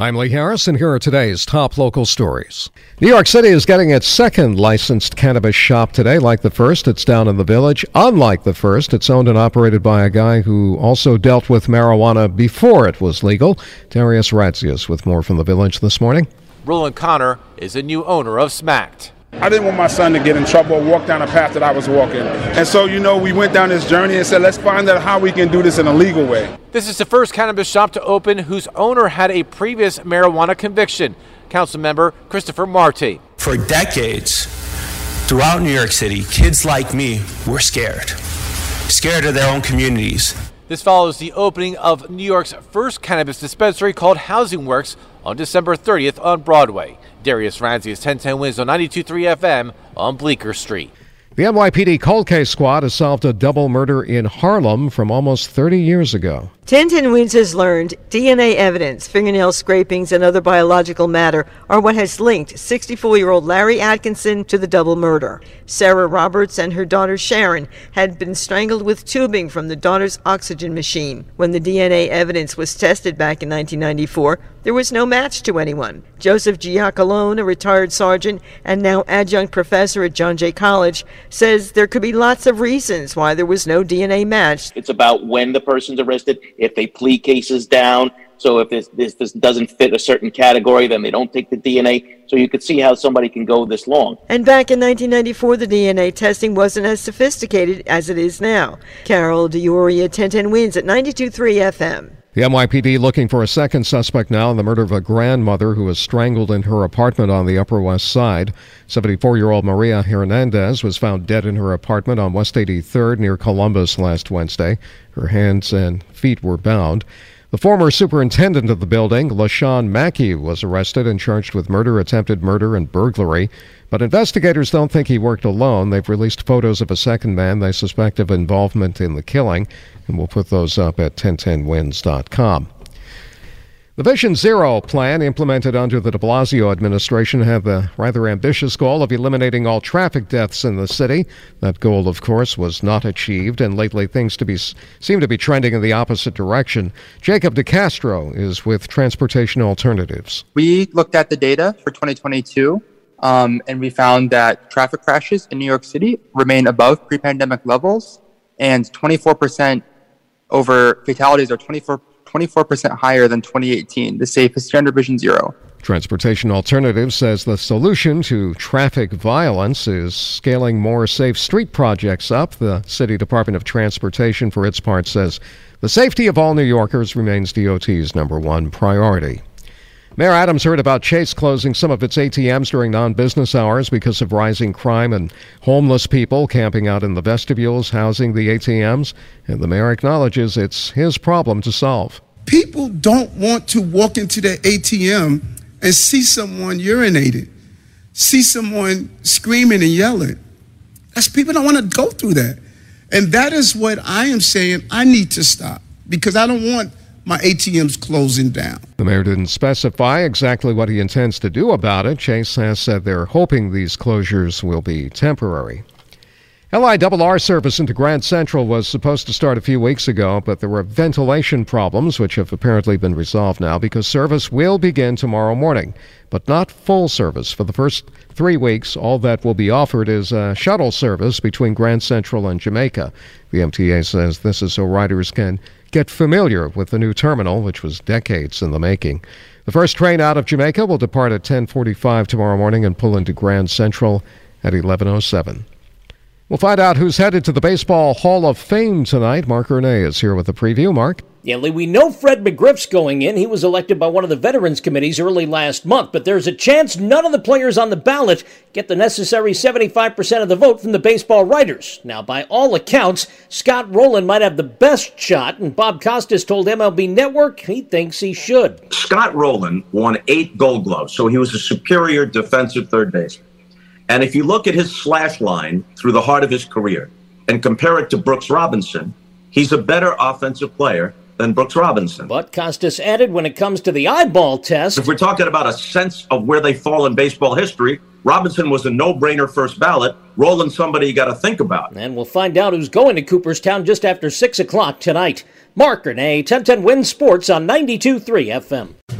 I'm Lee Harris, and here are today's top local stories. New York City is getting its second licensed cannabis shop today. Like the first, it's down in the village. Unlike the first, it's owned and operated by a guy who also dealt with marijuana before it was legal. Darius Radzius with more from the village this morning. Roland Conner is a new owner of Smacked. I didn't want my son to get in trouble or walk down a path that I was walking. And so, you know, we went down this journey and said, let's find out how we can do this in a legal way. This is the first cannabis shop to open whose owner had a previous marijuana conviction. Council member Christopher Marte. For decades, throughout New York City, kids like me were scared. Scared of their own communities. This follows the opening of New York's first cannabis dispensary called Housing Works on December 30th on Broadway. Darius Radzius 1010 wins on 92.3 FM on Bleecker Street. The NYPD cold case squad has solved a double murder in Harlem from almost 30 years ago. 1010 Wins has learned DNA evidence, fingernail scrapings, and other biological matter are what has linked 64 year old Larry Atkinson to the double murder. Sarah Roberts and her daughter Sharon had been strangled with tubing from the daughter's oxygen machine. When the DNA evidence was tested back in 1994, there was no match to anyone. Joseph Giacalone, a retired sergeant and now adjunct professor at John Jay College, says there could be lots of reasons why there was no DNA match. It's about when the person's arrested, if they plead cases down. So if this, this, this doesn't fit a certain category, then they don't take the DNA. So you could see how somebody can go this long. And back in 1994, the DNA testing wasn't as sophisticated as it is now. Carol D'Auria, 1010 wins at 92.3 FM. The NYPD looking for a second suspect now in the murder of a grandmother who was strangled in her apartment on the Upper West Side. 74 year old Maria Hernandez was found dead in her apartment on West 83rd near Columbus last Wednesday. Her hands and feet were bound. The former superintendent of the building, LaShawn Mackey, was arrested and charged with murder, attempted murder, and burglary. But investigators don't think he worked alone. They've released photos of a second man they suspect of involvement in the killing, and we'll put those up at 1010wins.com. The Vision Zero plan implemented under the de Blasio administration had the rather ambitious goal of eliminating all traffic deaths in the city. That goal, of course, was not achieved, and lately things to be, seem to be trending in the opposite direction. Jacob DeCastro is with Transportation Alternatives. We looked at the data for 2022, um, and we found that traffic crashes in New York City remain above pre pandemic levels, and 24% over fatalities are 24 24% higher than 2018, the safest standard vision zero. Transportation Alternatives says the solution to traffic violence is scaling more safe street projects up. The City Department of Transportation, for its part, says the safety of all New Yorkers remains DOT's number one priority. Mayor Adams heard about Chase closing some of its ATMs during non business hours because of rising crime and homeless people camping out in the vestibules housing the ATMs, and the mayor acknowledges it's his problem to solve. People don't want to walk into the ATM and see someone urinating, see someone screaming and yelling. That's people don't want to go through that. And that is what I am saying I need to stop because I don't want my ATM's closing down. The mayor didn't specify exactly what he intends to do about it. Chase has said they're hoping these closures will be temporary. LIRR service into Grand Central was supposed to start a few weeks ago, but there were ventilation problems, which have apparently been resolved now because service will begin tomorrow morning, but not full service. For the first three weeks, all that will be offered is a shuttle service between Grand Central and Jamaica. The MTA says this is so riders can get familiar with the new terminal, which was decades in the making. The first train out of Jamaica will depart at 10:45 tomorrow morning and pull into Grand Central at 11:07. We'll find out who's headed to the Baseball Hall of Fame tonight. Mark Ernay is here with the preview. Mark. Yeah, Lee, we know Fred McGriff's going in. He was elected by one of the Veterans Committees early last month, but there's a chance none of the players on the ballot get the necessary 75% of the vote from the baseball writers. Now, by all accounts, Scott Rolen might have the best shot, and Bob Costas told MLB Network he thinks he should. Scott Rolen won eight gold gloves, so he was a superior defensive third baseman. And if you look at his slash line through the heart of his career and compare it to Brooks Robinson, he's a better offensive player than Brooks Robinson. But Costas added when it comes to the eyeball test. If we're talking about a sense of where they fall in baseball history, Robinson was a no brainer first ballot. Rolen somebody you got to think about. And we'll find out who's going to Cooperstown just after 6 o'clock tonight. Mark Ernay, 1010 Wins Sports on 92.3 FM.